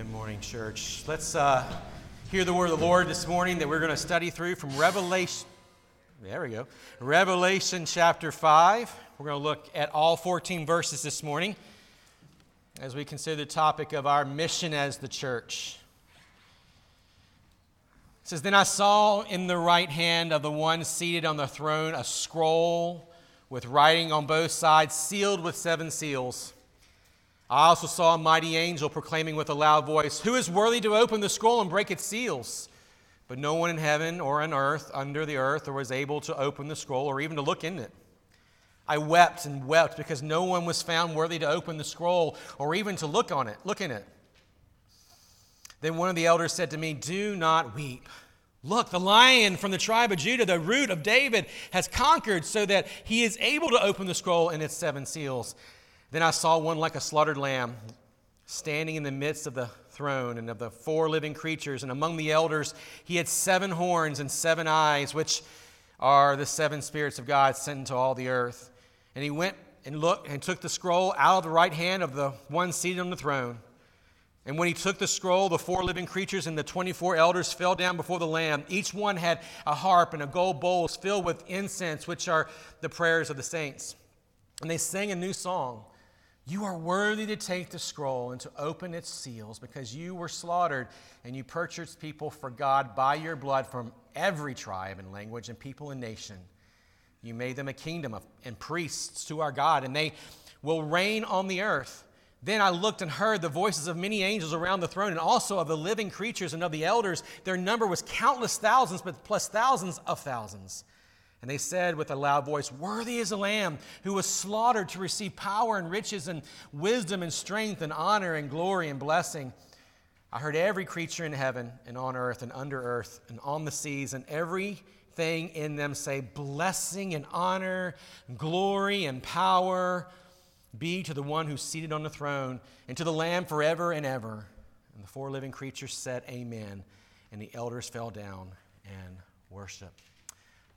Good morning, church. Let's uh, hear the word of the Lord this morning that we're going to study through from Revelation. There we go. Revelation chapter 5. We're going to look at all 14 verses this morning as we consider the topic of our mission as the church. It says, Then I saw in the right hand of the one seated on the throne a scroll with writing on both sides, sealed with seven seals. I also saw a mighty angel proclaiming with a loud voice, Who is worthy to open the scroll and break its seals? But no one in heaven or on earth, under the earth, or was able to open the scroll or even to look in it. I wept and wept because no one was found worthy to open the scroll or even to look on it, look in it. Then one of the elders said to me, Do not weep. Look, the lion from the tribe of Judah, the root of David, has conquered so that he is able to open the scroll and its seven seals. Then I saw one like a slaughtered lamb standing in the midst of the throne and of the four living creatures. And among the elders, he had seven horns and seven eyes, which are the seven spirits of God sent into all the earth. And he went and looked and took the scroll out of the right hand of the one seated on the throne. And when he took the scroll, the four living creatures and the 24 elders fell down before the Lamb. Each one had a harp and a gold bowl filled with incense, which are the prayers of the saints. And they sang a new song. You are worthy to take the scroll and to open its seals because you were slaughtered and you purchased people for God by your blood from every tribe and language and people and nation. You made them a kingdom of, and priests to our God, and they will reign on the earth. Then I looked and heard the voices of many angels around the throne, and also of the living creatures and of the elders. Their number was countless thousands, but plus thousands of thousands and they said with a loud voice, Worthy is the Lamb who was slaughtered to receive power and riches and wisdom and strength and honor and glory and blessing. I heard every creature in heaven and on earth and under earth and on the seas and everything in them say, Blessing and honor, glory and power be to the one who's seated on the throne and to the Lamb forever and ever. And the four living creatures said, Amen. And the elders fell down and worshiped.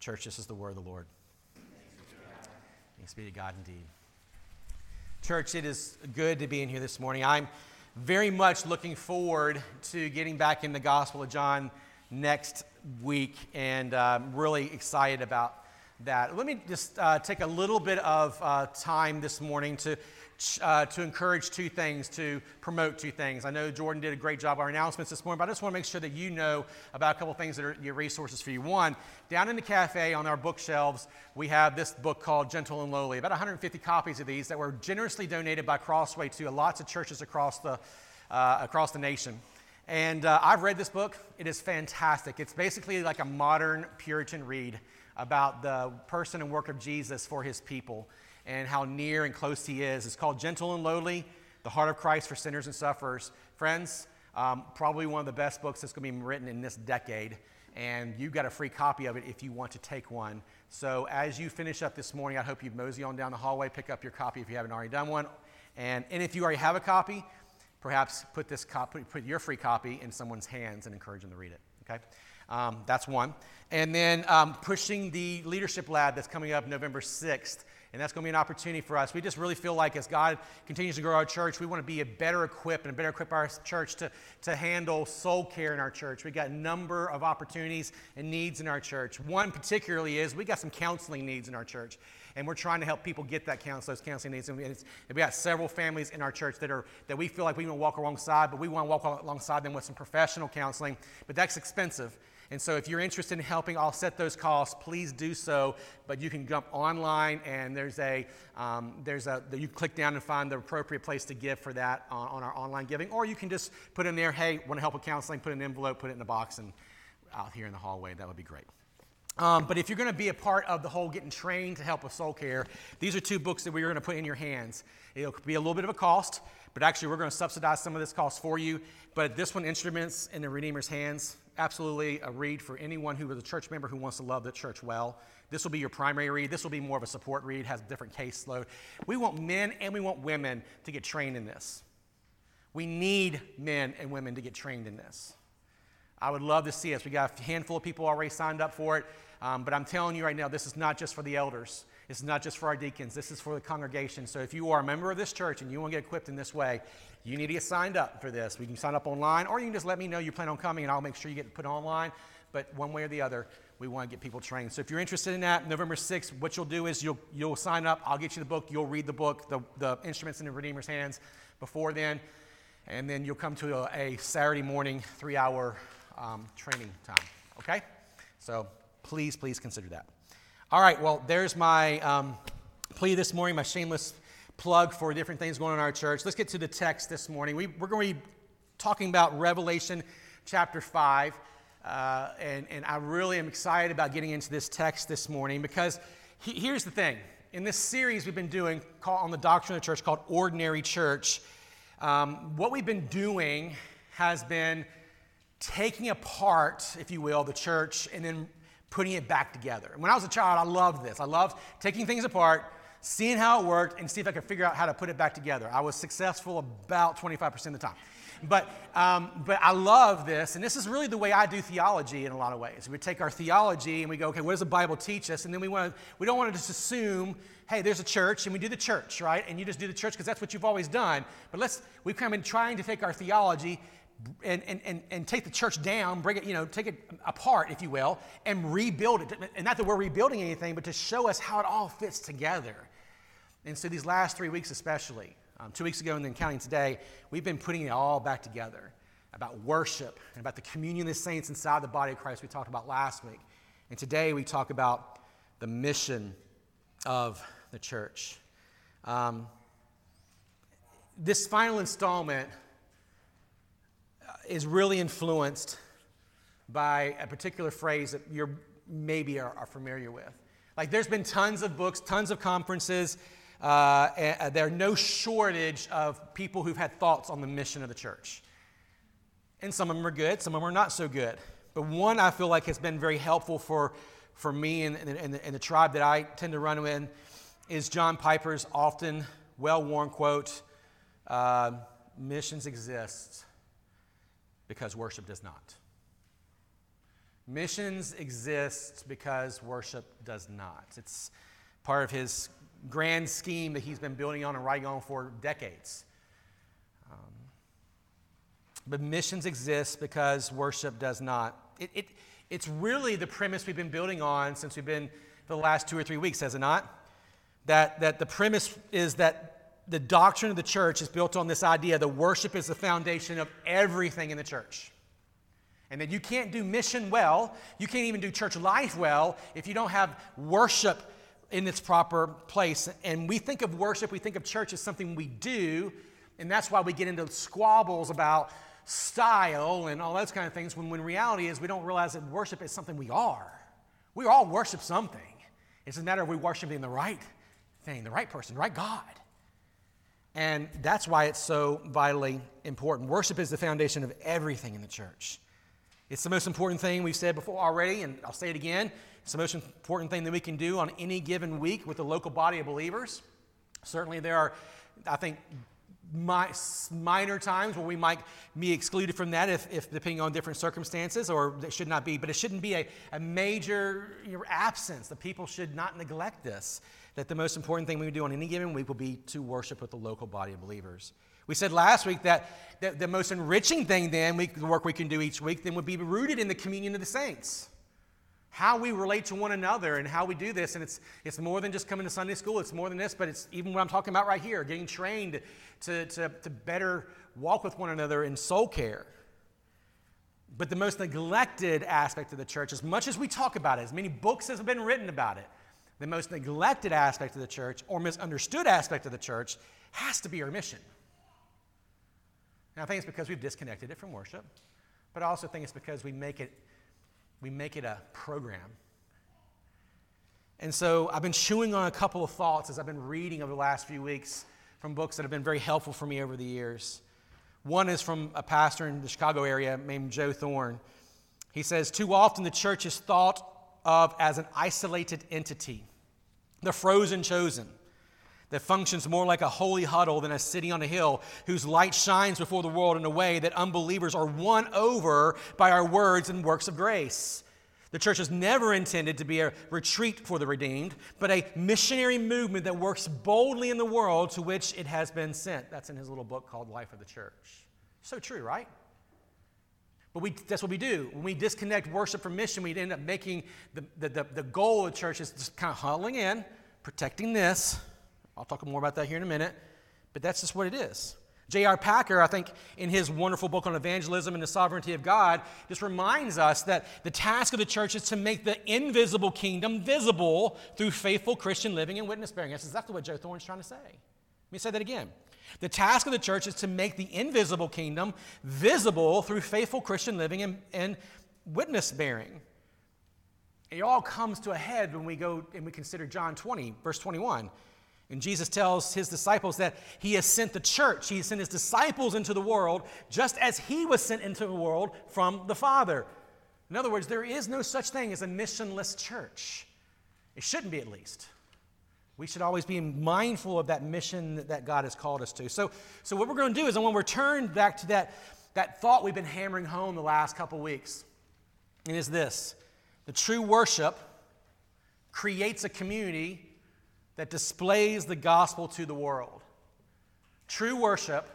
Church, this is the word of the Lord. Thanks be to God indeed. Church, it is good to be in here this morning. I'm very much looking forward to getting back in the Gospel of John next week, and I'm um, really excited about that. Let me just uh, take a little bit of uh, time this morning to uh, to encourage two things, to promote two things. I know Jordan did a great job on our announcements this morning, but I just want to make sure that you know about a couple things that are your resources for you. One, down in the cafe on our bookshelves, we have this book called Gentle and Lowly. About 150 copies of these that were generously donated by Crossway to lots of churches across the, uh, across the nation. And uh, I've read this book. It is fantastic. It's basically like a modern Puritan read about the person and work of Jesus for his people and how near and close he is. It's called Gentle and Lowly The Heart of Christ for Sinners and Sufferers. Friends, um, probably one of the best books that's going to be written in this decade. And you've got a free copy of it if you want to take one. So as you finish up this morning, I hope you mosey on down the hallway, pick up your copy if you haven't already done one. And, and if you already have a copy, perhaps put, this copy, put your free copy in someone's hands and encourage them to read it. Okay? Um, that's one. And then um, pushing the Leadership Lab that's coming up November 6th and that's going to be an opportunity for us. We just really feel like as God continues to grow our church, we want to be a better equipped and better equip our church to, to handle soul care in our church. We've got a number of opportunities and needs in our church. One particularly is we got some counseling needs in our church. And we're trying to help people get that counsel, those counseling needs. And we got several families in our church that are that we feel like we want to walk alongside, but we want to walk alongside them with some professional counseling. But that's expensive. And so, if you're interested in helping offset those costs, please do so. But you can jump online, and there's a um, there's a you click down and find the appropriate place to give for that on, on, our online giving, or you can just put in there, hey, want to help with counseling? Put an envelope, put it in a box, and out here in the hallway. That would be great. Um, but if you're going to be a part of the whole getting trained to help with soul care, these are two books that we're going to put in your hands. It'll be a little bit of a cost, but actually, we're going to subsidize some of this cost for you. But this one, Instruments in the Redeemer's Hands, absolutely a read for anyone who is a church member who wants to love the church well. This will be your primary read. This will be more of a support read, has a different caseload. We want men and we want women to get trained in this. We need men and women to get trained in this. I would love to see us. We got a handful of people already signed up for it. Um, but I'm telling you right now, this is not just for the elders. It's not just for our deacons. This is for the congregation. So if you are a member of this church and you want to get equipped in this way, you need to get signed up for this. We can sign up online, or you can just let me know you plan on coming, and I'll make sure you get put online. But one way or the other, we want to get people trained. So if you're interested in that, November 6th, what you'll do is you'll, you'll sign up. I'll get you the book. You'll read the book, the, the instruments in the Redeemer's hands before then. And then you'll come to a, a Saturday morning, three hour um, training time. Okay? So please, please consider that. All right, well, there's my um, plea this morning, my shameless plug for different things going on in our church. Let's get to the text this morning. We, we're going to be talking about Revelation chapter 5. Uh, and, and I really am excited about getting into this text this morning because he, here's the thing. In this series we've been doing called, on the doctrine of the church called Ordinary Church, um, what we've been doing has been taking apart, if you will, the church and then putting it back together. when I was a child, I loved this. I loved taking things apart, seeing how it worked, and see if I could figure out how to put it back together. I was successful about 25% of the time. But, um, but I love this, and this is really the way I do theology in a lot of ways. We take our theology and we go, okay, what does the Bible teach us? And then we, want to, we don't want to just assume, hey, there's a church, and we do the church, right? And you just do the church because that's what you've always done. But let's, we've kind of been trying to take our theology and, and, and, and take the church down, bring it, you know, take it apart, if you will, and rebuild it. And not that we're rebuilding anything, but to show us how it all fits together. And so these last three weeks, especially, um, two weeks ago and then counting today, we've been putting it all back together about worship and about the communion of the saints inside the body of Christ we talked about last week. And today we talk about the mission of the church. Um, this final installment is really influenced by a particular phrase that you're maybe are, are familiar with. Like, there's been tons of books, tons of conferences uh, uh, there's no shortage of people who've had thoughts on the mission of the church. And some of them are good, some of them are not so good. But one I feel like has been very helpful for, for me and, and, and the tribe that I tend to run in is John Piper's often well worn quote uh, Missions exist because worship does not. Missions exist because worship does not. It's part of his grand scheme that he's been building on and writing on for decades. Um, but missions exist because worship does not. It, it, it's really the premise we've been building on since we've been for the last two or three weeks, has it not? That, that the premise is that the doctrine of the church is built on this idea that worship is the foundation of everything in the church. And that you can't do mission well, you can't even do church life well if you don't have worship in its proper place. And we think of worship, we think of church as something we do, and that's why we get into squabbles about style and all those kind of things when, when reality is we don't realize that worship is something we are. We all worship something. It's a matter of we worshiping the right thing, the right person, the right God. And that's why it's so vitally important. Worship is the foundation of everything in the church. It's the most important thing we've said before already, and I'll say it again. It's the most important thing that we can do on any given week with the local body of believers. Certainly, there are, I think, minor times where we might be excluded from that if, if depending on different circumstances, or it should not be. But it shouldn't be a, a major absence. The people should not neglect this. That the most important thing we do on any given week will be to worship with the local body of believers. We said last week that, that the most enriching thing then, we, the work we can do each week, then would be rooted in the communion of the saints how we relate to one another and how we do this. And it's, it's more than just coming to Sunday school, it's more than this, but it's even what I'm talking about right here getting trained to, to, to better walk with one another in soul care. But the most neglected aspect of the church, as much as we talk about it, as many books as have been written about it, the most neglected aspect of the church or misunderstood aspect of the church has to be our mission. Now, I think it's because we've disconnected it from worship, but I also think it's because we make it we make it a program. And so I've been chewing on a couple of thoughts as I've been reading over the last few weeks from books that have been very helpful for me over the years. One is from a pastor in the Chicago area named Joe Thorn. He says, Too often the church is thought of as an isolated entity, the frozen chosen that functions more like a holy huddle than a city on a hill, whose light shines before the world in a way that unbelievers are won over by our words and works of grace. The church is never intended to be a retreat for the redeemed, but a missionary movement that works boldly in the world to which it has been sent. That's in his little book called Life of the Church. So true, right? But we, that's what we do. When we disconnect worship from mission, we end up making the, the, the, the goal of the church is just kind of huddling in, protecting this. I'll talk more about that here in a minute. But that's just what it is. J.I. Packer, I think, in his wonderful book on evangelism and the sovereignty of God, just reminds us that the task of the church is to make the invisible kingdom visible through faithful Christian living and witness bearing. That's exactly what Joe Thorn's trying to say. Let me say that again. The task of the church is to make the invisible kingdom visible through faithful Christian living and, and witness bearing. It all comes to a head when we go and we consider John 20, verse 21. And Jesus tells his disciples that he has sent the church, he has sent his disciples into the world just as he was sent into the world from the Father. In other words, there is no such thing as a missionless church. It shouldn't be, at least. We should always be mindful of that mission that God has called us to. So, so what we're going to do is I want to return back to that, that thought we've been hammering home the last couple weeks. And is this the true worship creates a community that displays the gospel to the world. True worship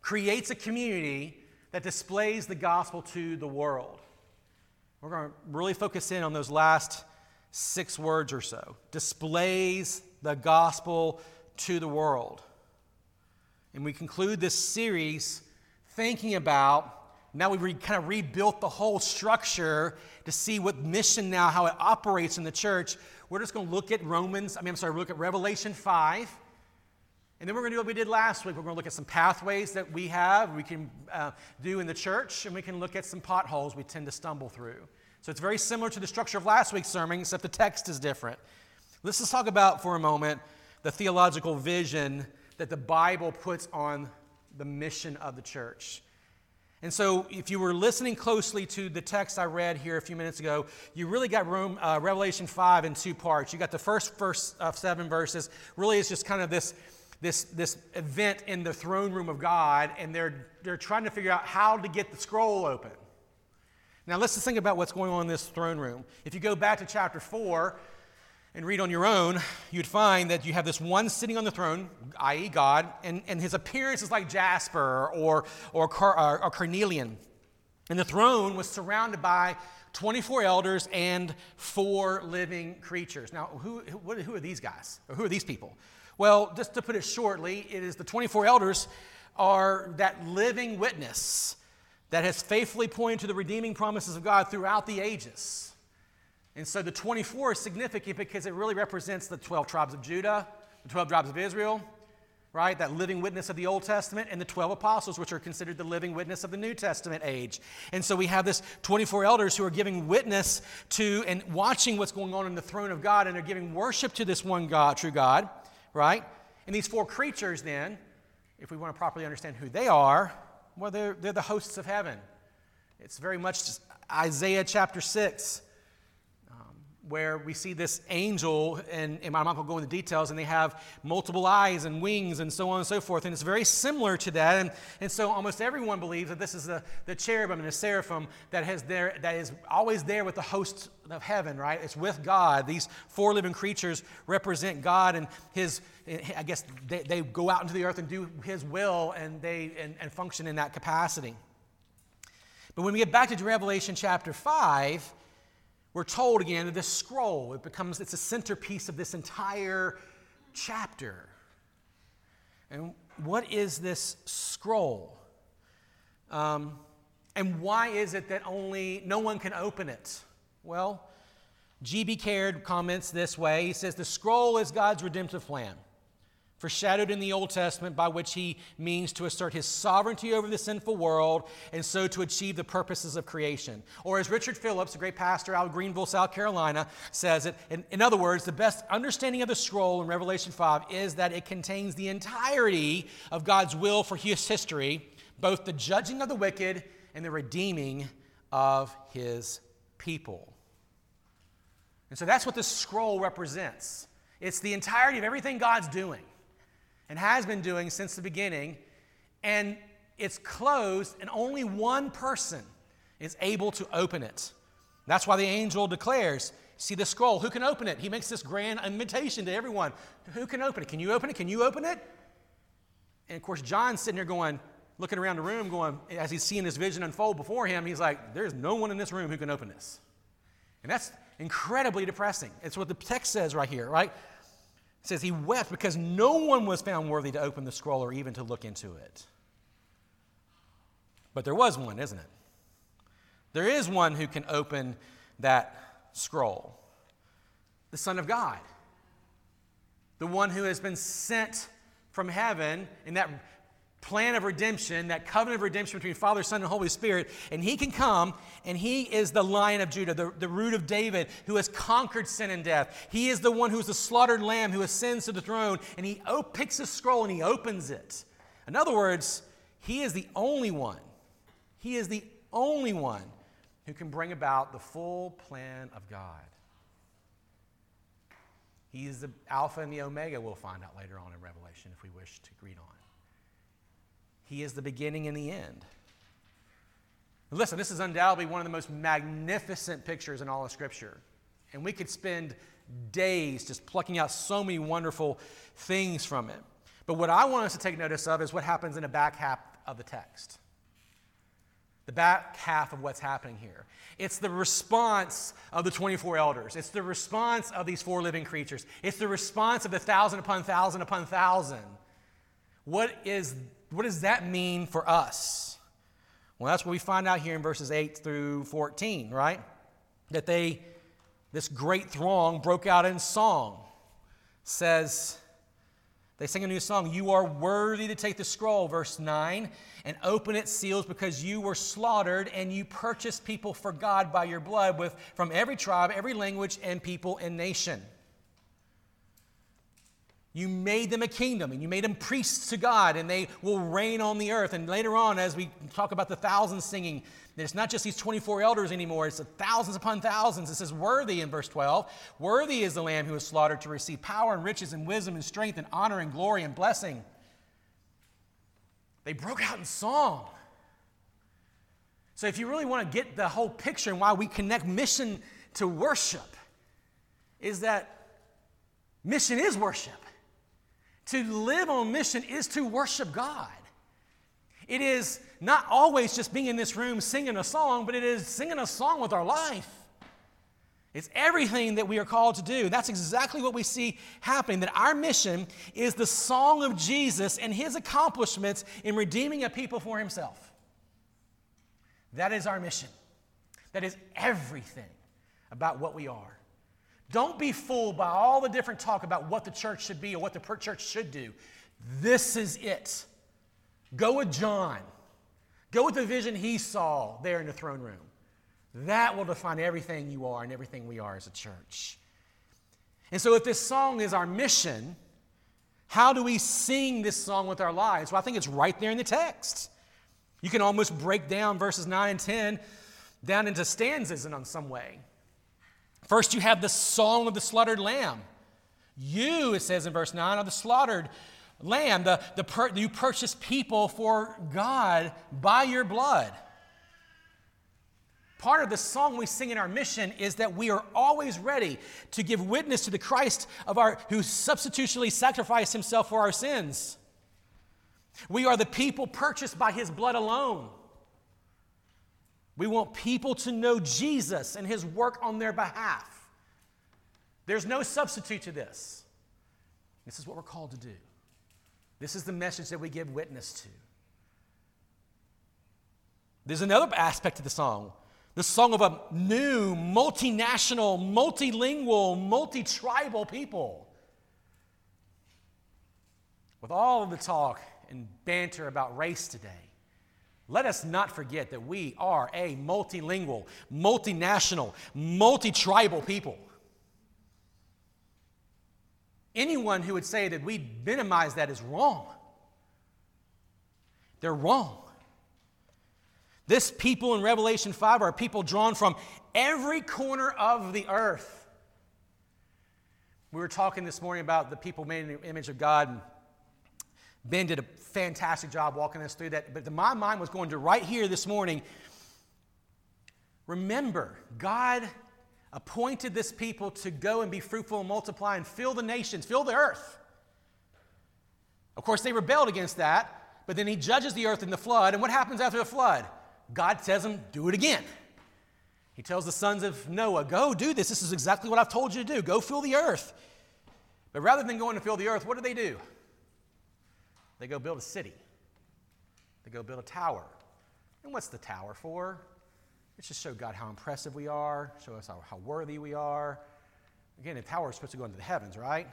creates a community that displays the gospel to the world. We're going to really focus in on those last six words or so. Displays the gospel to the world. And we conclude this series thinking about now we've re, kind of rebuilt the whole structure to see what mission now, how it operates in the church. We're just going to look at Romans, I mean, I'm sorry, look at Revelation 5. And then we're going to do what we did last week. We're going to look at some pathways that we have, we can uh, do in the church, and we can look at some potholes we tend to stumble through. So it's very similar to the structure of last week's sermon, except the text is different. Let's just talk about for a moment the theological vision that the Bible puts on the mission of the church. And so, if you were listening closely to the text I read here a few minutes ago, you really got uh, Revelation 5 in two parts. You got the first seven verses, really, it's just kind of this, this, this event in the throne room of God, and they're, they're trying to figure out how to get the scroll open. Now, let's just think about what's going on in this throne room. If you go back to chapter 4, and read on your own, you'd find that you have this one sitting on the throne, i.e., God, and, and his appearance is like Jasper or, or, Car, or, carnelian. And the throne was surrounded by 24 elders and four living creatures. Now, who, who, who are these guys? Or who are these people? Well, just to put it shortly, it is the 24 elders are that living witness that has faithfully pointed to the redeeming promises of God throughout the ages. And so the 24 is significant because it really represents the 12 tribes of Judah, the 12 tribes of Israel, right? That living witness of the Old Testament, and the 12 apostles, which are considered the living witness of the New Testament age. And so we have this 24 elders who are giving witness to and watching what's going on in the throne of God, and they're giving worship to this one God, true God, right? And these four creatures, then, if we want to properly understand who they are, well, they're, they're the hosts of heaven. It's very much Isaiah chapter 6 where we see this angel, and, and I'm not going to go into details, and they have multiple eyes and wings and so on and so forth. And it's very similar to that. And, and so almost everyone believes that this is the, the cherubim and the seraphim that, has there, that is always there with the hosts of heaven, right? It's with God. These four living creatures represent God and His, I guess they, they go out into the earth and do His will and they and, and function in that capacity. But when we get back to Revelation chapter 5, we're told again that this scroll it becomes it's a centerpiece of this entire chapter. And what is this scroll? Um, and why is it that only no one can open it? Well G.B. Caird comments this way. He says the scroll is god's redemptive plan foreshadowed in the Old Testament, by which he means to assert his sovereignty over the sinful world and so to achieve the purposes of creation. Or as Richard Phillips, a great pastor out of Greenville, South Carolina, says it, in, in other words, the best understanding of the scroll in Revelation 5 is that it contains the entirety of God's will for his history, both the judging of the wicked and the redeeming of his people. And so that's what this scroll represents. It's the entirety of everything God's doing and has been doing since the beginning. And it's closed, and only one person is able to open it. That's why the angel declares, See the scroll, who can open it? He makes this grand invitation to everyone. Who can open it? Can you open it? Can you open it? And of course, John's sitting there going, looking around the room, going, as he's seeing this vision unfold before him, he's like, There's no one in this room who can open this. And that's incredibly depressing. It's what the text says right here, right? Says he wept because no one was found worthy to open the scroll or even to look into it. But there was one, isn't it? There is one who can open that scroll the Son of God, the one who has been sent from heaven in that plan of redemption, that covenant of redemption between Father, Son, and Holy Spirit. And he can come, and he is the lion of Judah, the, the root of David, who has conquered sin and death. He is the one who is the slaughtered lamb who ascends to the throne, and he op- picks a scroll and he opens it. In other words, he is the only one. He is the only one who can bring about the full plan of God. He is the Alpha and the Omega, we'll find out later on in Revelation if we wish to read on. He is the beginning and the end. Listen, this is undoubtedly one of the most magnificent pictures in all of Scripture. And we could spend days just plucking out so many wonderful things from it. But what I want us to take notice of is what happens in the back half of the text. The back half of what's happening here. It's the response of the 24 elders. It's the response of these four living creatures. It's the response of the thousand upon thousand upon thousand. What is what does that mean for us? Well, that's what we find out here in verses 8 through 14, right? That they, this great throng broke out in song. Says, they sing a new song, You are worthy to take the scroll, verse 9, and open its seals because you were slaughtered and you purchased people for God by your blood with, from every tribe, every language, and people and nation. You made them a kingdom and you made them priests to God, and they will reign on the earth. And later on, as we talk about the thousands singing, it's not just these 24 elders anymore, it's thousands upon thousands. It says, Worthy in verse 12. Worthy is the Lamb who was slaughtered to receive power and riches and wisdom and strength and honor and glory and blessing. They broke out in song. So, if you really want to get the whole picture and why we connect mission to worship, is that mission is worship. To live on mission is to worship God. It is not always just being in this room singing a song, but it is singing a song with our life. It's everything that we are called to do. That's exactly what we see happening. That our mission is the song of Jesus and his accomplishments in redeeming a people for himself. That is our mission. That is everything about what we are. Don't be fooled by all the different talk about what the church should be or what the church should do. This is it. Go with John. Go with the vision he saw there in the throne room. That will define everything you are and everything we are as a church. And so, if this song is our mission, how do we sing this song with our lives? Well, I think it's right there in the text. You can almost break down verses 9 and 10 down into stanzas in some way. First, you have the song of the slaughtered lamb. You, it says in verse 9, are the slaughtered lamb. The, the per, you purchased people for God by your blood. Part of the song we sing in our mission is that we are always ready to give witness to the Christ of our who substitutionally sacrificed himself for our sins. We are the people purchased by his blood alone. We want people to know Jesus and his work on their behalf. There's no substitute to this. This is what we're called to do. This is the message that we give witness to. There's another aspect to the song the song of a new, multinational, multilingual, multi tribal people. With all of the talk and banter about race today, let us not forget that we are a multilingual, multinational, multi tribal people. Anyone who would say that we minimize that is wrong. They're wrong. This people in Revelation 5 are people drawn from every corner of the earth. We were talking this morning about the people made in the image of God, Ben did a fantastic job walking us through that. But my mind was going to right here this morning. Remember, God appointed this people to go and be fruitful and multiply and fill the nations, fill the earth. Of course, they rebelled against that, but then he judges the earth in the flood. And what happens after the flood? God tells them, do it again. He tells the sons of Noah, go do this. This is exactly what I've told you to do. Go fill the earth. But rather than going to fill the earth, what do they do? They go build a city, they go build a tower. And what's the tower for? It's just show God how impressive we are, show us how, how worthy we are. Again, the tower is supposed to go into the heavens, right?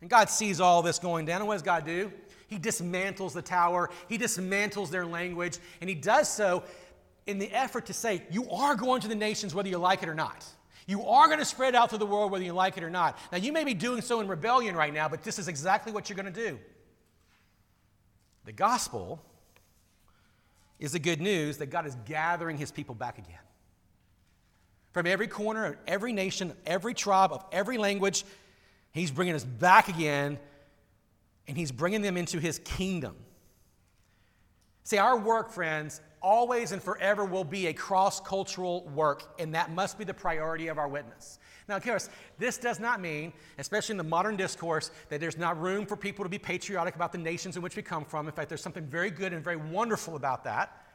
And God sees all this going down. And what does God do? He dismantles the tower, He dismantles their language, and He does so in the effort to say, You are going to the nations whether you like it or not. You are going to spread out to the world whether you like it or not. Now, you may be doing so in rebellion right now, but this is exactly what you're going to do. The gospel is the good news that God is gathering his people back again. From every corner of every nation, every tribe, of every language, he's bringing us back again and he's bringing them into his kingdom. See, our work, friends, always and forever will be a cross cultural work, and that must be the priority of our witness. Now, of course, this does not mean, especially in the modern discourse, that there's not room for people to be patriotic about the nations in which we come from. In fact, there's something very good and very wonderful about that.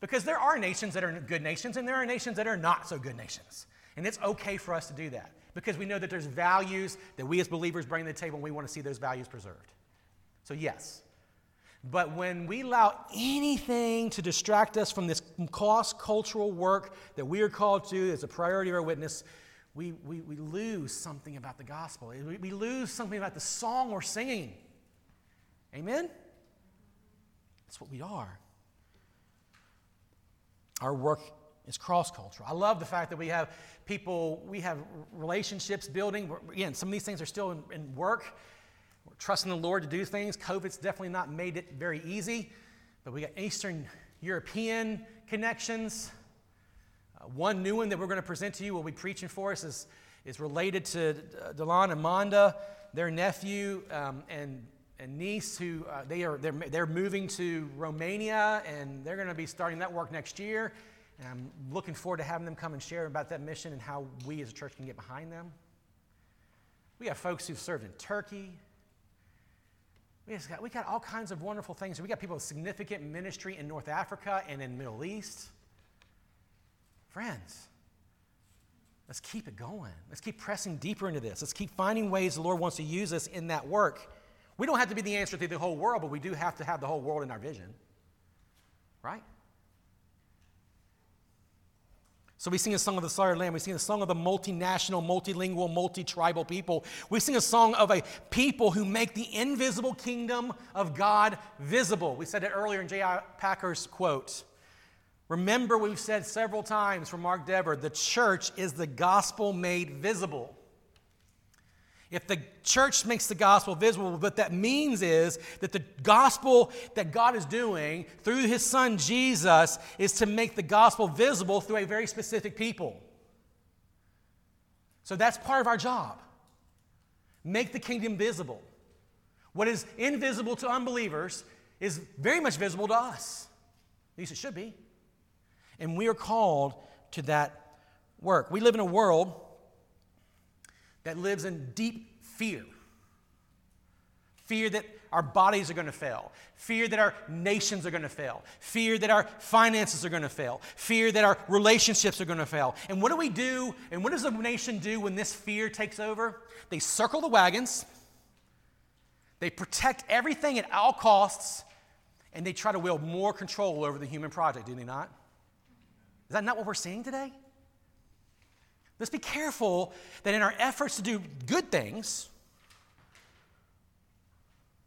Because there are nations that are good nations, and there are nations that are not so good nations. And it's okay for us to do that because we know that there's values that we as believers bring to the table, and we want to see those values preserved. So, yes, but when we allow anything to distract us from this cross cultural work that we are called to as a priority of our witness, we, we, we lose something about the gospel. We, we lose something about the song we're singing. Amen? That's what we are. Our work is cross cultural. I love the fact that we have people, we have relationships building. Again, some of these things are still in, in work. We're trusting the Lord to do things. COVID's definitely not made it very easy, but we got Eastern European connections. One new one that we're going to present to you, will be preaching for us, is, is related to uh, Delon and Manda, their nephew um, and, and niece, who uh, they are, they're, they're moving to Romania, and they're going to be starting that work next year. And I'm looking forward to having them come and share about that mission and how we as a church can get behind them. We have folks who've served in Turkey, we, got, we got all kinds of wonderful things. We got people with significant ministry in North Africa and in Middle East. Friends, let's keep it going. Let's keep pressing deeper into this. Let's keep finding ways the Lord wants to use us in that work. We don't have to be the answer to the whole world, but we do have to have the whole world in our vision. Right? So we sing a song of the slaughtered lamb. We sing a song of the multinational, multilingual, multi-tribal people. We sing a song of a people who make the invisible kingdom of God visible. We said it earlier in J.I. Packer's quote. Remember, we've said several times from Mark Dever, the church is the gospel made visible. If the church makes the gospel visible, what that means is that the gospel that God is doing through his son Jesus is to make the gospel visible through a very specific people. So that's part of our job. Make the kingdom visible. What is invisible to unbelievers is very much visible to us. At least it should be. And we are called to that work. We live in a world that lives in deep fear. Fear that our bodies are going to fail. Fear that our nations are going to fail. Fear that our finances are going to fail. Fear that our relationships are going to fail. And what do we do? And what does a nation do when this fear takes over? They circle the wagons, they protect everything at all costs, and they try to wield more control over the human project, do they not? Is that not what we're seeing today? Let's be careful that in our efforts to do good things,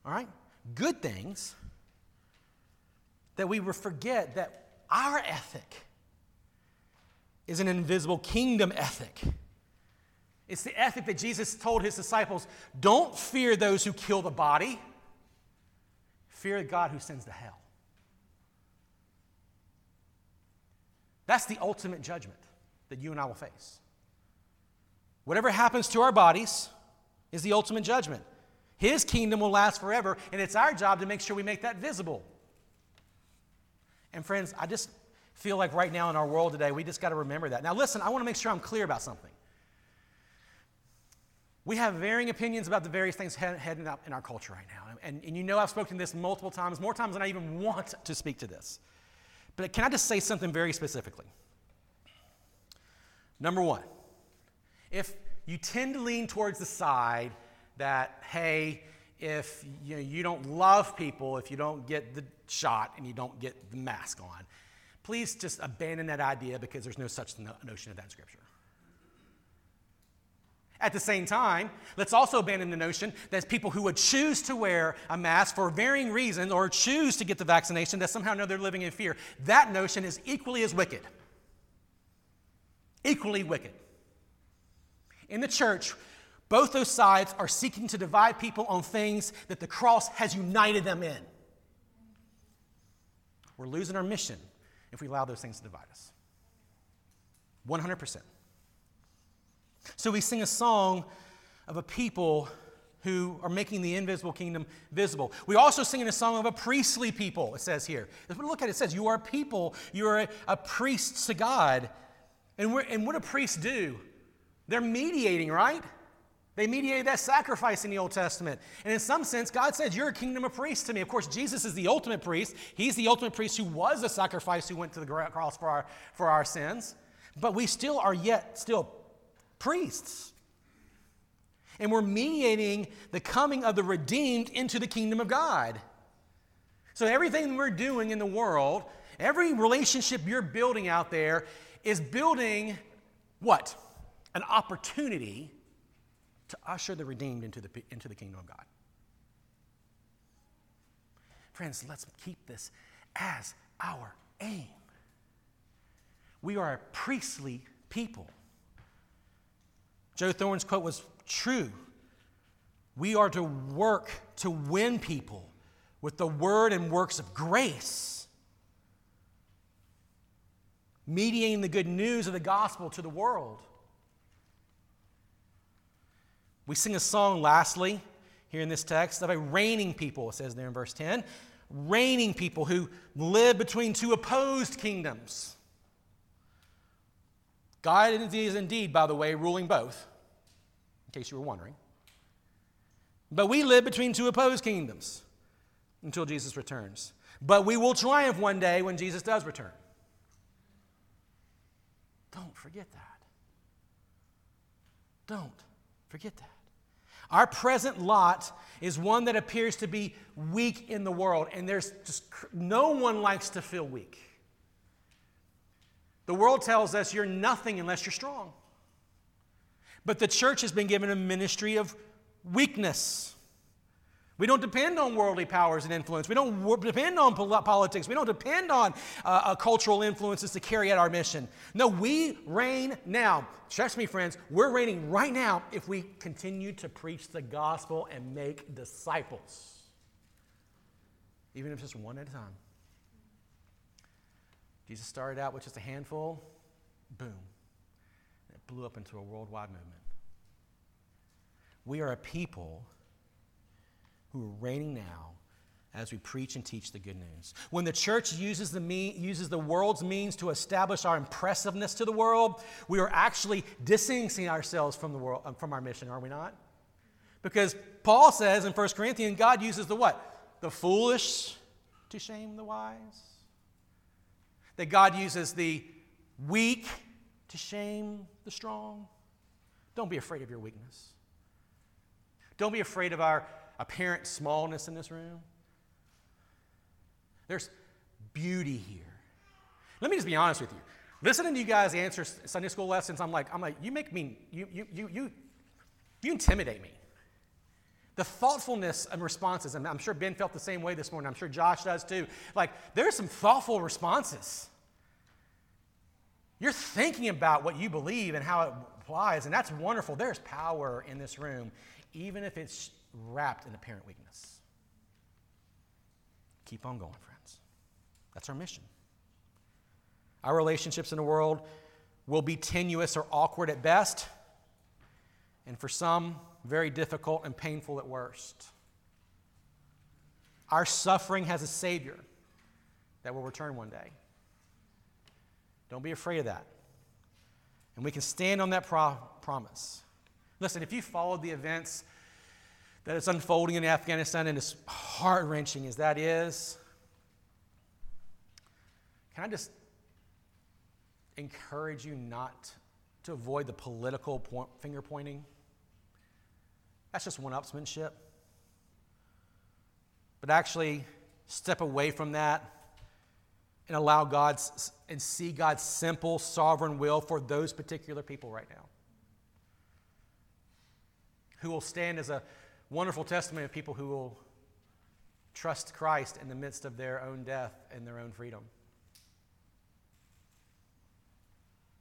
all right, good things, that we forget that our ethic is an invisible kingdom ethic. It's the ethic that Jesus told his disciples don't fear those who kill the body, fear the God who sends to hell. That's the ultimate judgment that you and I will face. Whatever happens to our bodies is the ultimate judgment. His kingdom will last forever, and it's our job to make sure we make that visible. And friends, I just feel like right now in our world today, we just got to remember that. Now, listen, I want to make sure I'm clear about something. We have varying opinions about the various things heading up in our culture right now. And, and you know I've spoken to this multiple times, more times than I even want to speak to this. But can I just say something very specifically? Number one, if you tend to lean towards the side that, hey, if you, know, you don't love people, if you don't get the shot and you don't get the mask on, please just abandon that idea because there's no such notion of that in Scripture. At the same time, let's also abandon the notion that people who would choose to wear a mask for varying reasons or choose to get the vaccination that somehow know they're living in fear. That notion is equally as wicked. Equally wicked. In the church, both those sides are seeking to divide people on things that the cross has united them in. We're losing our mission if we allow those things to divide us. 100%. So we sing a song of a people who are making the invisible kingdom visible. We also sing in a song of a priestly people, it says here. Look at it, it says, You are a people, you are a, a priest to God. And, and what do priests do? They're mediating, right? They mediated that sacrifice in the Old Testament. And in some sense, God says, You're a kingdom of priests to me. Of course, Jesus is the ultimate priest. He's the ultimate priest who was a sacrifice who went to the cross for our, for our sins. But we still are yet still priests. And we're mediating the coming of the redeemed into the kingdom of God. So everything we're doing in the world, every relationship you're building out there is building what? An opportunity to usher the redeemed into the, into the kingdom of God. Friends, let's keep this as our aim. We are a priestly people. Joe Thorn's quote was true. We are to work to win people with the word and works of grace, mediating the good news of the gospel to the world. We sing a song, lastly, here in this text, of a reigning people, it says there in verse 10. Reigning people who live between two opposed kingdoms. God is indeed, by the way, ruling both in case you were wondering. But we live between two opposed kingdoms until Jesus returns. But we will triumph one day when Jesus does return. Don't forget that. Don't forget that. Our present lot is one that appears to be weak in the world, and there's just no one likes to feel weak. The world tells us you're nothing unless you're strong. But the church has been given a ministry of weakness. We don't depend on worldly powers and influence. We don't depend on politics. We don't depend on uh, uh, cultural influences to carry out our mission. No, we reign now. Trust me, friends, we're reigning right now if we continue to preach the gospel and make disciples, even if it's just one at a time. Jesus started out with just a handful, boom it blew up into a worldwide movement. We are a people who are reigning now as we preach and teach the good news. When the church uses the, me- uses the world's means to establish our impressiveness to the world, we are actually distancing ourselves from, the world, from our mission, are we not? Because Paul says in 1 Corinthians, God uses the what? The foolish to shame the wise. That God uses the weak to shame the strong. Don't be afraid of your weakness. Don't be afraid of our apparent smallness in this room. There's beauty here. Let me just be honest with you. Listening to you guys answer Sunday school lessons, I'm like, I'm like, you make me, you, you, you, you, you intimidate me. The thoughtfulness and responses, and I'm sure Ben felt the same way this morning. I'm sure Josh does too. Like, there's some thoughtful responses. You're thinking about what you believe and how it applies, and that's wonderful. There's power in this room, even if it's wrapped in apparent weakness. Keep on going, friends. That's our mission. Our relationships in the world will be tenuous or awkward at best, and for some, very difficult and painful at worst. Our suffering has a Savior that will return one day. Don't be afraid of that. And we can stand on that pro- promise. Listen, if you followed the events that is unfolding in Afghanistan, and as heart wrenching as that is, can I just encourage you not to avoid the political point, finger pointing? That's just one upsmanship. But actually, step away from that and allow God's and see God's simple sovereign will for those particular people right now. Who will stand as a wonderful testimony of people who will trust Christ in the midst of their own death and their own freedom.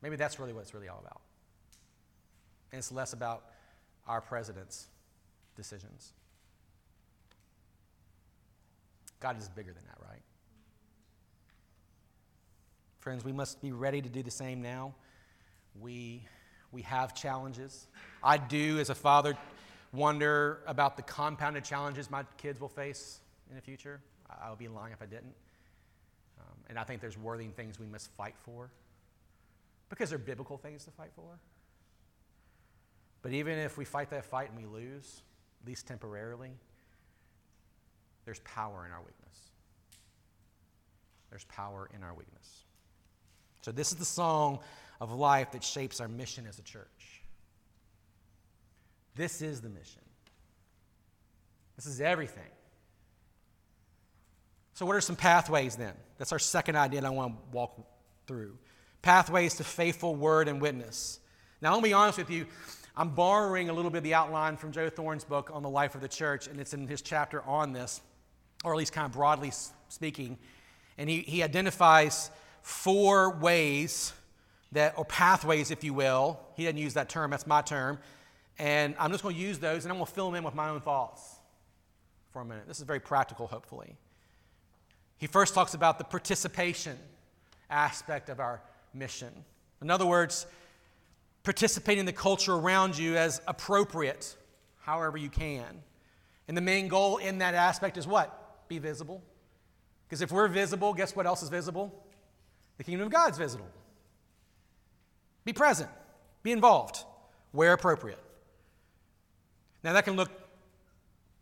Maybe that's really what it's really all about. And it's less about our president's decisions. God is bigger than that, right? Friends, we must be ready to do the same now. We, we have challenges. I do, as a father, wonder about the compounded challenges my kids will face in the future. I would be lying if I didn't. Um, and I think there's worthy things we must fight for because they're biblical things to fight for. But even if we fight that fight and we lose, least temporarily, there's power in our weakness. There's power in our weakness. So, this is the song of life that shapes our mission as a church. This is the mission. This is everything. So, what are some pathways then? That's our second idea that I want to walk through. Pathways to faithful word and witness. Now, me be honest with you. I'm borrowing a little bit of the outline from Joe Thorn's book on the life of the church, and it's in his chapter on this, or at least kind of broadly speaking. And he, he identifies four ways that, or pathways, if you will. He doesn't use that term, that's my term. And I'm just going to use those and I'm going to fill them in with my own thoughts for a minute. This is very practical, hopefully. He first talks about the participation aspect of our mission. In other words, participate in the culture around you as appropriate, however you can. And the main goal in that aspect is what? Be visible. Because if we're visible, guess what else is visible? The kingdom of God's visible. Be present, be involved, where appropriate. Now, that can look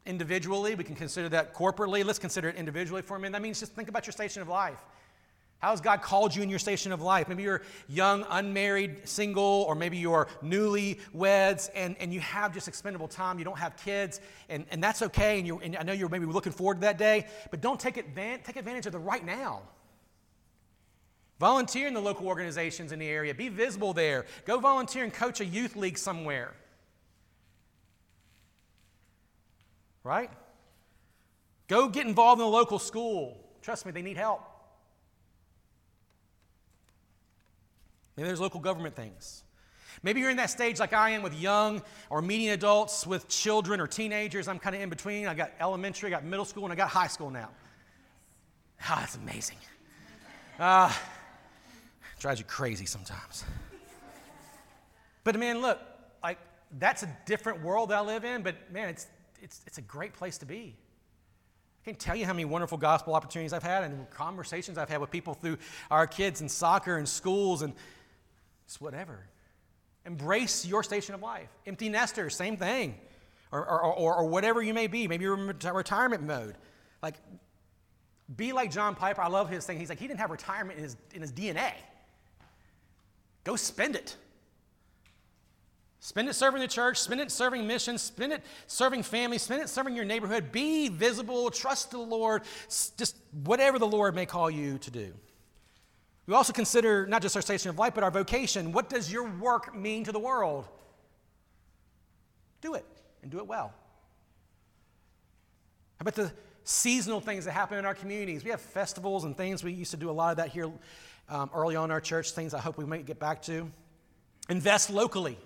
individually, we can consider that corporately. Let's consider it individually for a minute. That means just think about your station of life. How has God called you in your station of life? Maybe you're young, unmarried, single, or maybe you're newly weds and, and you have just expendable time. You don't have kids, and, and that's okay. And, you and I know you're maybe looking forward to that day, but don't take, advan- take advantage of the right now. Volunteer in the local organizations in the area. Be visible there. Go volunteer and coach a youth league somewhere. Right? Go get involved in the local school. Trust me, they need help. Maybe there's local government things. Maybe you're in that stage like I am with young or median adults, with children or teenagers. I'm kind of in between. I got elementary, I got middle school, and I got high school now. Ah, oh, that's amazing. Uh, drives you crazy sometimes. But man, look, like that's a different world that I live in, but man, it's, it's, it's a great place to be. I can't tell you how many wonderful gospel opportunities I've had and conversations I've had with people through our kids and soccer and schools and just whatever. Embrace your station of life. Empty nesters, same thing. Or, or, or, or whatever you may be. Maybe you're in retirement mode. Like, be like John Piper. I love his thing. He's like, he didn't have retirement in his, in his DNA. Go spend it. Spend it serving the church, spend it serving missions, spend it serving families, spend it serving your neighborhood. Be visible, trust the Lord, just whatever the Lord may call you to do. We also consider not just our station of life, but our vocation. What does your work mean to the world? Do it, and do it well. How about the seasonal things that happen in our communities? We have festivals and things. We used to do a lot of that here um, early on in our church, things I hope we might get back to. Invest locally.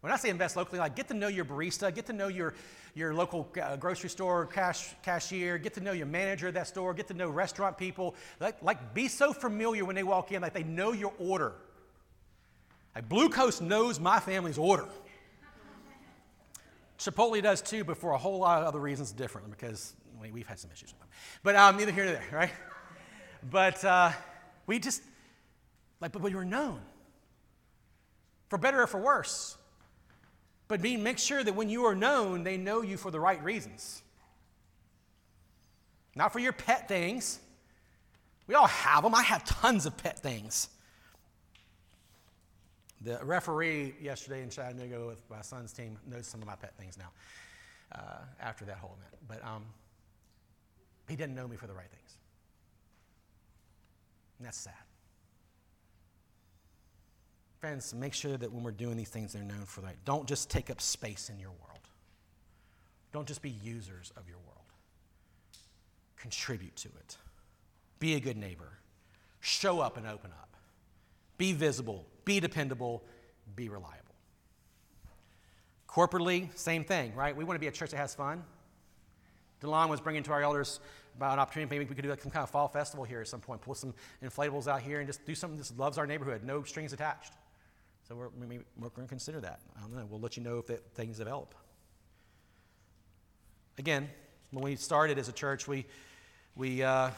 When I say invest locally, like get to know your barista, get to know your, your local uh, grocery store cash, cashier, get to know your manager of that store, get to know restaurant people. Like, like be so familiar when they walk in, like they know your order. Like Blue Coast knows my family's order. Chipotle does too, but for a whole lot of other reasons different because we've had some issues with them. But um, neither here nor there, right? But uh, we just Like, but we were known. For better or for worse. But be, make sure that when you are known, they know you for the right reasons. Not for your pet things. We all have them. I have tons of pet things. The referee yesterday in Chattanooga with my son's team knows some of my pet things now uh, after that whole event. But um, he didn't know me for the right things. And that's sad. Friends, make sure that when we're doing these things, they're known for that. Don't just take up space in your world. Don't just be users of your world. Contribute to it. Be a good neighbor. Show up and open up. Be visible. Be dependable. Be reliable. Corporately, same thing, right? We want to be a church that has fun. DeLon was bringing to our elders about an opportunity. Maybe we could do like some kind of fall festival here at some point. Pull some inflatables out here and just do something that loves our neighborhood. No strings attached. So we're, we're going to consider that. I don't know. We'll let you know if that, things develop. Again, when we started as a church, we, we, uh,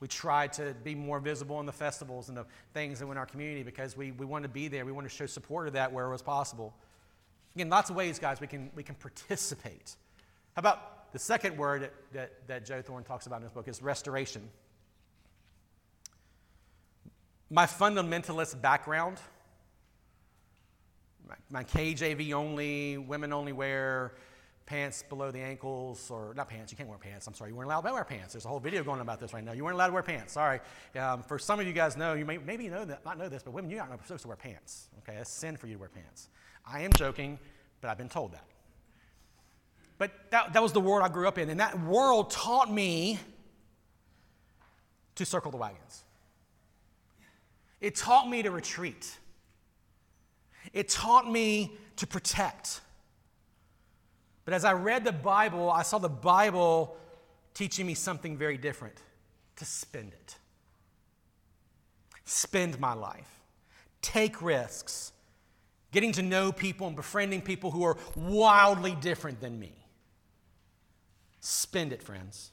we tried to be more visible in the festivals and the things in our community because we, we wanted to be there. We wanted to show support of that where it was possible. Again, lots of ways, guys, we can, we can participate. How about the second word that, that, that Joe Thorn talks about in his book is restoration. My fundamentalist background, my, KJV only, women only wear, pants below the ankles, or not pants, you can't wear pants, I'm sorry, you weren't allowed to wear pants. There's a whole video going about this right now. You weren't allowed to wear pants, sorry. Um, for some of you guys know, you may, maybe know that, not know this, but women, you're not supposed to wear pants, okay? It's sin for you to wear pants. I am joking, but I've been told that. But that, that was the world I grew up in, and that world taught me to circle the wagons. It taught me to retreat. It taught me to protect. But as I read the Bible, I saw the Bible teaching me something very different to spend it. Spend my life. Take risks getting to know people and befriending people who are wildly different than me. Spend it, friends.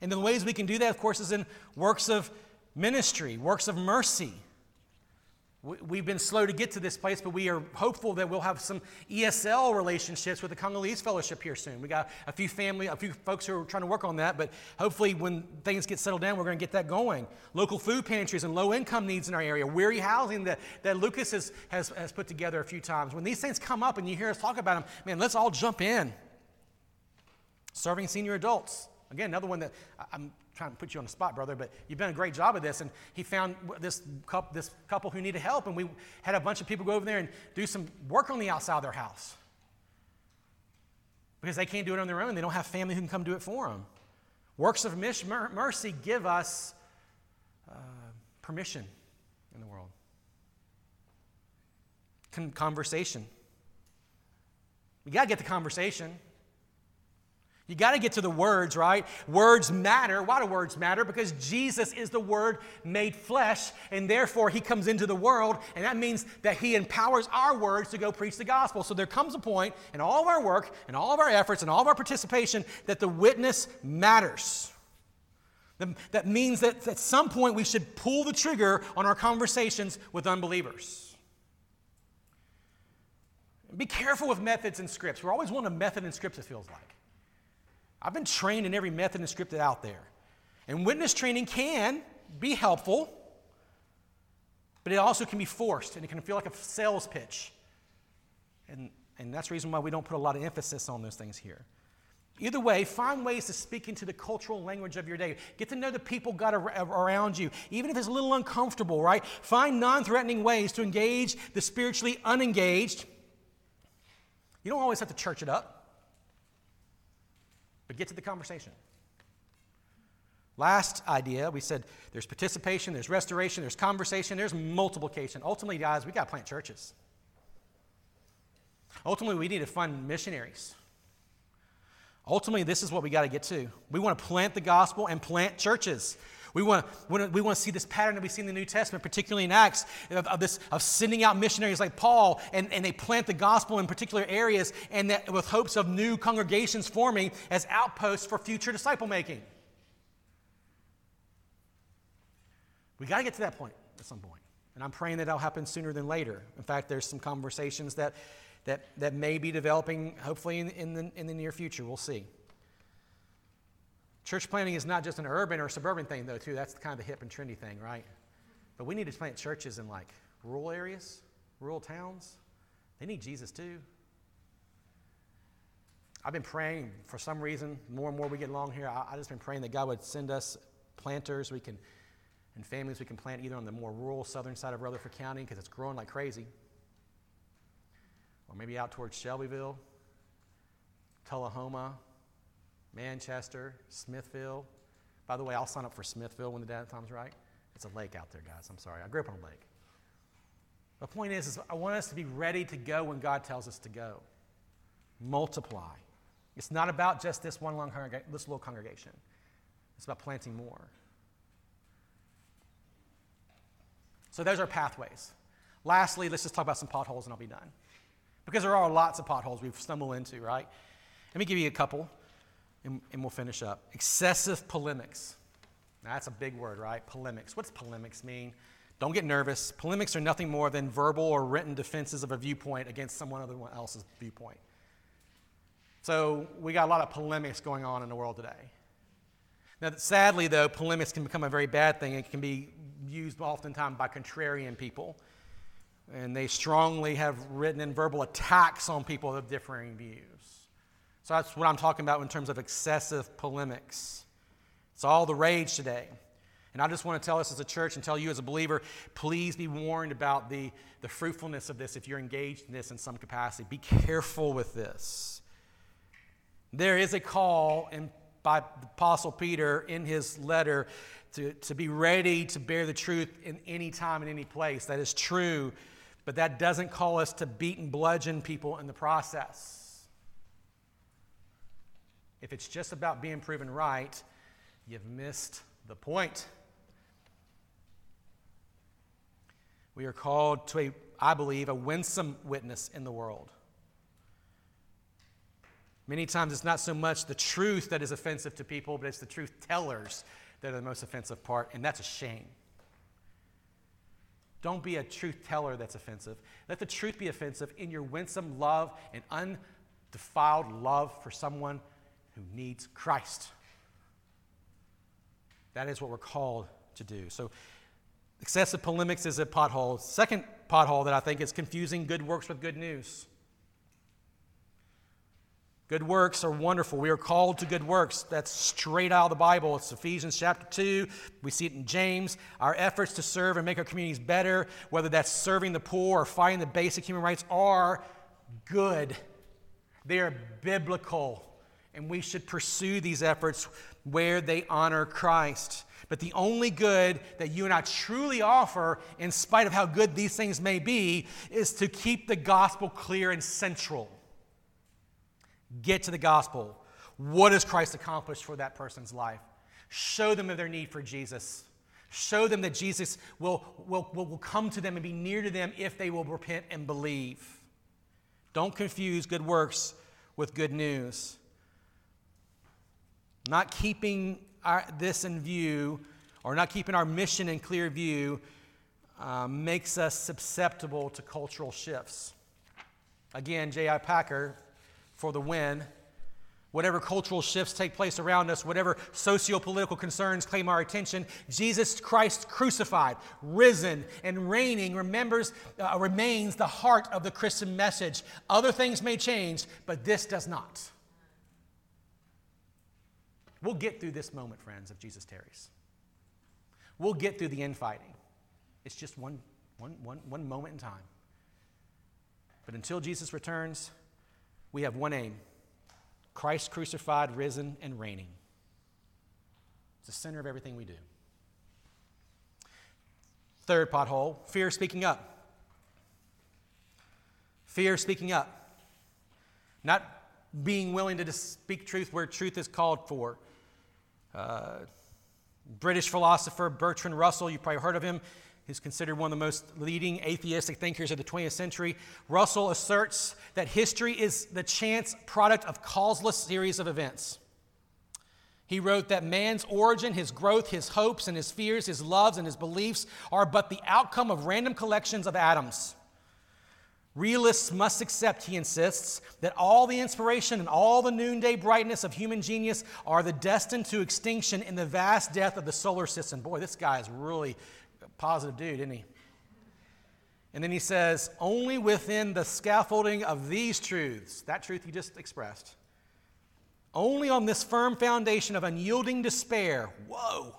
And the ways we can do that, of course, is in works of ministry, works of mercy. We've been slow to get to this place, but we are hopeful that we'll have some ESL relationships with the Congolese Fellowship here soon. We got a few family, a few folks who are trying to work on that, but hopefully when things get settled down, we're going to get that going. Local food pantries and low income needs in our area, weary housing that, that Lucas has, has, has put together a few times. When these things come up and you hear us talk about them, man, let's all jump in. Serving senior adults. Again, another one that I'm trying to put you on the spot, brother, but you've done a great job of this. And he found this couple, this couple who needed help, and we had a bunch of people go over there and do some work on the outside of their house because they can't do it on their own. They don't have family who can come do it for them. Works of mercy give us uh, permission in the world. Con- conversation. We got to get the conversation. You got to get to the words, right? Words matter. Why do words matter? Because Jesus is the Word made flesh, and therefore He comes into the world, and that means that He empowers our words to go preach the gospel. So there comes a point in all of our work, and all of our efforts, and all of our participation that the witness matters. That means that at some point we should pull the trigger on our conversations with unbelievers. Be careful with methods and scripts. We're always wanting a method and scripts, it feels like. I've been trained in every method and script out there. And witness training can be helpful, but it also can be forced and it can feel like a sales pitch. And, and that's the reason why we don't put a lot of emphasis on those things here. Either way, find ways to speak into the cultural language of your day. Get to know the people got around you, even if it's a little uncomfortable, right? Find non threatening ways to engage the spiritually unengaged. You don't always have to church it up. But get to the conversation. Last idea, we said there's participation, there's restoration, there's conversation, there's multiplication. Ultimately, guys, we got to plant churches. Ultimately, we need to fund missionaries. Ultimately, this is what we got to get to. We want to plant the gospel and plant churches. We want, to, we want to see this pattern that we see in the New Testament, particularly in Acts, of, of, this, of sending out missionaries like Paul, and, and they plant the gospel in particular areas, and that with hopes of new congregations forming as outposts for future disciple making. We got to get to that point. at some point. And I'm praying that that'll happen sooner than later. In fact, there's some conversations that, that, that may be developing, hopefully, in, in, the, in the near future. We'll see. Church planting is not just an urban or suburban thing, though, too. That's kind of the hip and trendy thing, right? But we need to plant churches in like rural areas, rural towns. They need Jesus, too. I've been praying for some reason, more and more we get along here, I, I just been praying that God would send us planters we can and families we can plant either on the more rural southern side of Rutherford County because it's growing like crazy, or maybe out towards Shelbyville, Tullahoma, Manchester, Smithville. By the way, I'll sign up for Smithville when the data time's right. It's a lake out there, guys. I'm sorry. I grew up on a lake. The point is, is I want us to be ready to go when God tells us to go. Multiply. It's not about just this one long congrega- this little congregation. It's about planting more. So those are pathways. Lastly, let's just talk about some potholes and I'll be done. Because there are lots of potholes we've stumbled into, right? Let me give you a couple and, and we'll finish up. Excessive polemics. Now, that's a big word, right? Polemics. What's polemics mean? Don't get nervous. Polemics are nothing more than verbal or written defenses of a viewpoint against someone else's viewpoint. So we got a lot of polemics going on in the world today. Now, sadly, though, polemics can become a very bad thing. It can be used oftentimes by contrarian people. And they strongly have written in verbal attacks on people of differing views. So that's what I'm talking about in terms of excessive polemics. It's all the rage today. And I just want to tell us as a church and tell you as a believer please be warned about the, the fruitfulness of this if you're engaged in this in some capacity. Be careful with this. There is a call in, by the Apostle Peter in his letter to, to be ready to bear the truth in any time and any place. That is true, but that doesn't call us to beat and bludgeon people in the process. If it's just about being proven right, you've missed the point. We are called to a, I believe, a winsome witness in the world. Many times it's not so much the truth that is offensive to people, but it's the truth tellers that are the most offensive part, and that's a shame. Don't be a truth teller that's offensive. Let the truth be offensive in your winsome love and undefiled love for someone who needs Christ. That is what we're called to do. So, excessive polemics is a pothole. Second pothole that I think is confusing good works with good news. Good works are wonderful. We are called to good works. That's straight out of the Bible. It's Ephesians chapter 2. We see it in James. Our efforts to serve and make our communities better, whether that's serving the poor or fighting the basic human rights, are good. They are biblical. And we should pursue these efforts where they honor Christ. But the only good that you and I truly offer, in spite of how good these things may be, is to keep the gospel clear and central. Get to the gospel. What has Christ accomplished for that person's life? Show them of their need for Jesus. Show them that Jesus will, will, will come to them and be near to them if they will repent and believe. Don't confuse good works with good news. Not keeping our, this in view or not keeping our mission in clear view uh, makes us susceptible to cultural shifts. Again, J.I. Packer for the win. Whatever cultural shifts take place around us, whatever socio political concerns claim our attention, Jesus Christ crucified, risen, and reigning remembers, uh, remains the heart of the Christian message. Other things may change, but this does not. We'll get through this moment, friends, if Jesus tarries. We'll get through the infighting. It's just one, one, one, one moment in time. But until Jesus returns, we have one aim Christ crucified, risen, and reigning. It's the center of everything we do. Third pothole fear speaking up. Fear speaking up. Not being willing to speak truth where truth is called for. Uh, British philosopher Bertrand Russell, you probably heard of him, He's considered one of the most leading atheistic thinkers of the 20th century. Russell asserts that history is the chance product of causeless series of events. He He wrote that man's origin, his growth, his hopes, and his fears, his loves, and his beliefs are but the outcome of random collections of atoms. Realists must accept, he insists, that all the inspiration and all the noonday brightness of human genius are the destined to extinction in the vast death of the solar system. Boy, this guy is really a positive dude, isn't he? And then he says, only within the scaffolding of these truths, that truth he just expressed, only on this firm foundation of unyielding despair, whoa,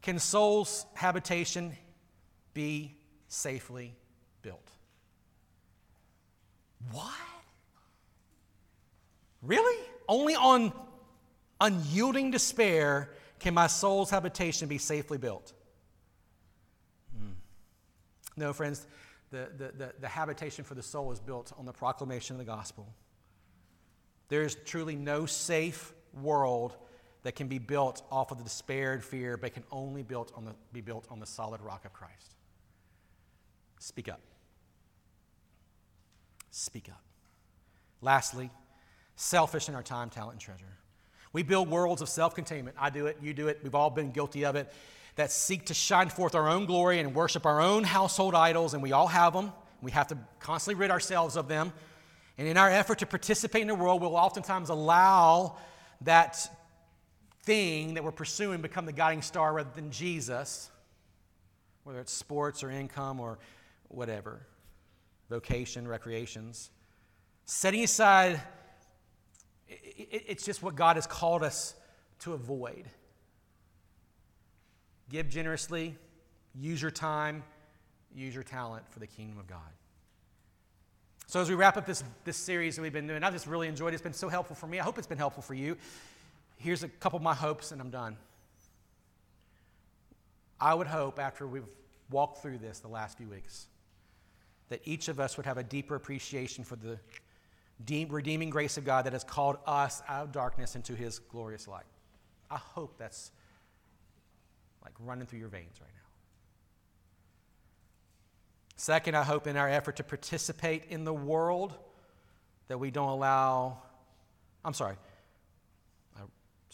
can soul's habitation be safely. What? Really? Only on unyielding despair can my soul's habitation be safely built. Hmm. No, friends, the, the, the, the, habitation for the soul is built on the proclamation of the gospel. There is truly no safe world that can be built off of the despair and fear, but can only built on the, be built on the solid rock of Christ. Speak up. Speak up. Lastly, selfish in our time, talent, and treasure. We build worlds of self containment. I do it, you do it, we've all been guilty of it, that seek to shine forth our own glory and worship our own household idols, and we all have them. We have to constantly rid ourselves of them. And in our effort to participate in the world, we'll oftentimes allow that thing that we're pursuing become the guiding star rather than Jesus, whether it's sports or income or whatever vocation, recreations. Setting aside, it's just what God has called us to avoid. Give generously, use your time, use your talent for the kingdom of God. So, as we wrap up this, this series that we've been doing, I've just really enjoyed it. It's been so helpful for me. I hope it's been helpful for you. Here's a couple of my hopes, and I'm done. I would hope after we've walked through this the last few weeks that each of us would have a deeper appreciation for the redeeming grace of God that has called us out of darkness into his glorious light. I hope that's like running through your veins right now. Second, I hope in our effort to participate in the world that we don't allow, I'm sorry, I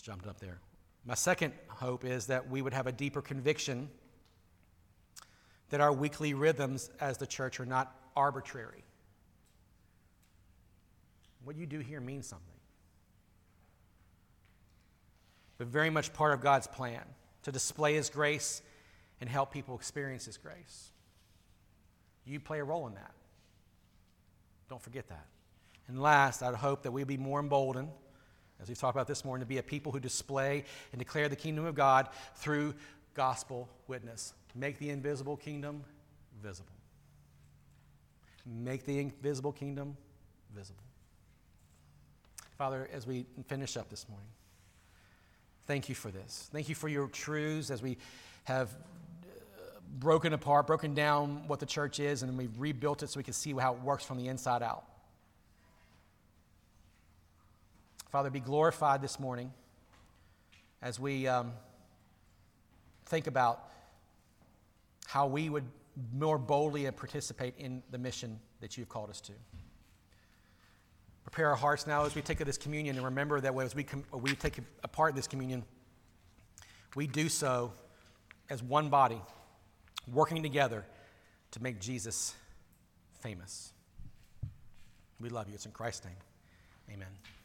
jumped up there. My second hope is that we would have a deeper conviction that our weekly rhythms as the church are not arbitrary. What you do here means something. But very much part of God's plan to display His grace and help people experience His grace. You play a role in that. Don't forget that. And last, I'd hope that we'd be more emboldened, as we've talked about this morning, to be a people who display and declare the kingdom of God through gospel witness. Make the invisible kingdom visible. Make the invisible kingdom visible. Father, as we finish up this morning, thank you for this. Thank you for your truths as we have uh, broken apart, broken down what the church is, and we've rebuilt it so we can see how it works from the inside out. Father, be glorified this morning as we um, think about how we would more boldly participate in the mission that you've called us to. Prepare our hearts now as we take this communion and remember that as we, com- we take a part in this communion, we do so as one body, working together to make Jesus famous. We love you. It's in Christ's name. Amen.